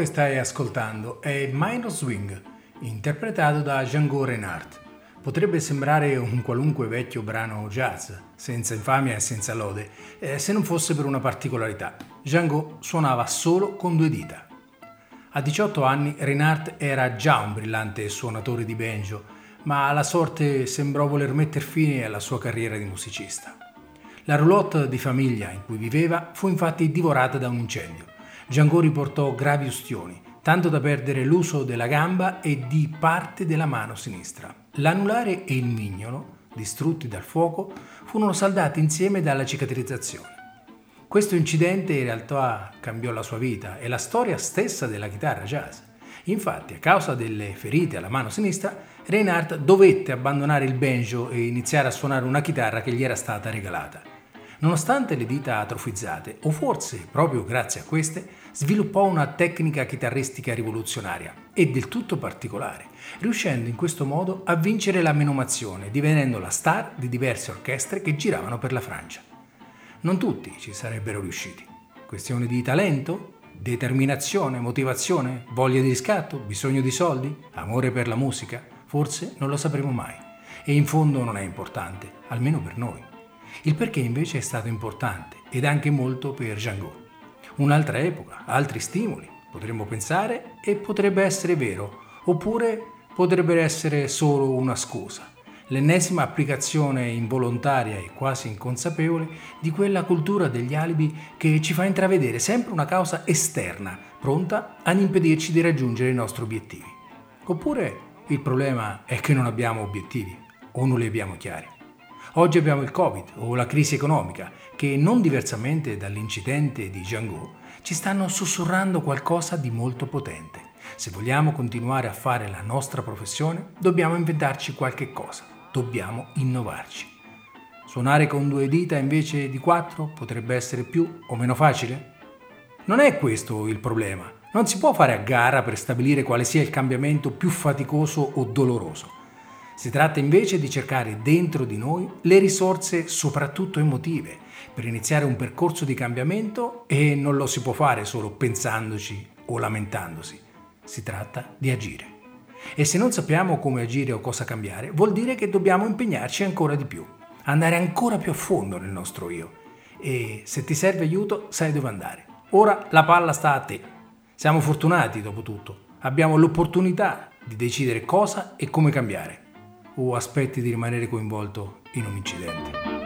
che stai ascoltando è Minor Swing, interpretato da Django Reinhardt. Potrebbe sembrare un qualunque vecchio brano jazz, senza infamia e senza lode, eh, se non fosse per una particolarità. Django suonava solo con due dita. A 18 anni Reinhardt era già un brillante suonatore di banjo, ma la sorte sembrò voler mettere fine alla sua carriera di musicista. La roulotte di famiglia in cui viveva fu infatti divorata da un incendio. Django riportò gravi ustioni, tanto da perdere l'uso della gamba e di parte della mano sinistra. L'anulare e il mignolo, distrutti dal fuoco, furono saldati insieme dalla cicatrizzazione. Questo incidente in realtà cambiò la sua vita e la storia stessa della chitarra jazz. Infatti, a causa delle ferite alla mano sinistra, Reinhardt dovette abbandonare il banjo e iniziare a suonare una chitarra che gli era stata regalata. Nonostante le dita atrofizzate, o forse proprio grazie a queste, sviluppò una tecnica chitarristica rivoluzionaria e del tutto particolare, riuscendo in questo modo a vincere la menomazione, divenendo la star di diverse orchestre che giravano per la Francia. Non tutti ci sarebbero riusciti. Questione di talento? Determinazione, motivazione, voglia di riscatto, bisogno di soldi, amore per la musica? Forse non lo sapremo mai. E in fondo non è importante, almeno per noi. Il perché invece è stato importante ed anche molto per Django. Un'altra epoca, altri stimoli, potremmo pensare, e potrebbe essere vero, oppure potrebbe essere solo una scusa, l'ennesima applicazione involontaria e quasi inconsapevole di quella cultura degli alibi che ci fa intravedere sempre una causa esterna, pronta ad impedirci di raggiungere i nostri obiettivi. Oppure il problema è che non abbiamo obiettivi o non li abbiamo chiari. Oggi abbiamo il Covid o la crisi economica che, non diversamente dall'incidente di Django, ci stanno sussurrando qualcosa di molto potente. Se vogliamo continuare a fare la nostra professione, dobbiamo inventarci qualche cosa, dobbiamo innovarci. Suonare con due dita invece di quattro potrebbe essere più o meno facile? Non è questo il problema. Non si può fare a gara per stabilire quale sia il cambiamento più faticoso o doloroso. Si tratta invece di cercare dentro di noi le risorse soprattutto emotive per iniziare un percorso di cambiamento e non lo si può fare solo pensandoci o lamentandosi. Si tratta di agire. E se non sappiamo come agire o cosa cambiare, vuol dire che dobbiamo impegnarci ancora di più, andare ancora più a fondo nel nostro io. E se ti serve aiuto, sai dove andare. Ora la palla sta a te. Siamo fortunati, dopo tutto. Abbiamo l'opportunità di decidere cosa e come cambiare o aspetti di rimanere coinvolto in un incidente.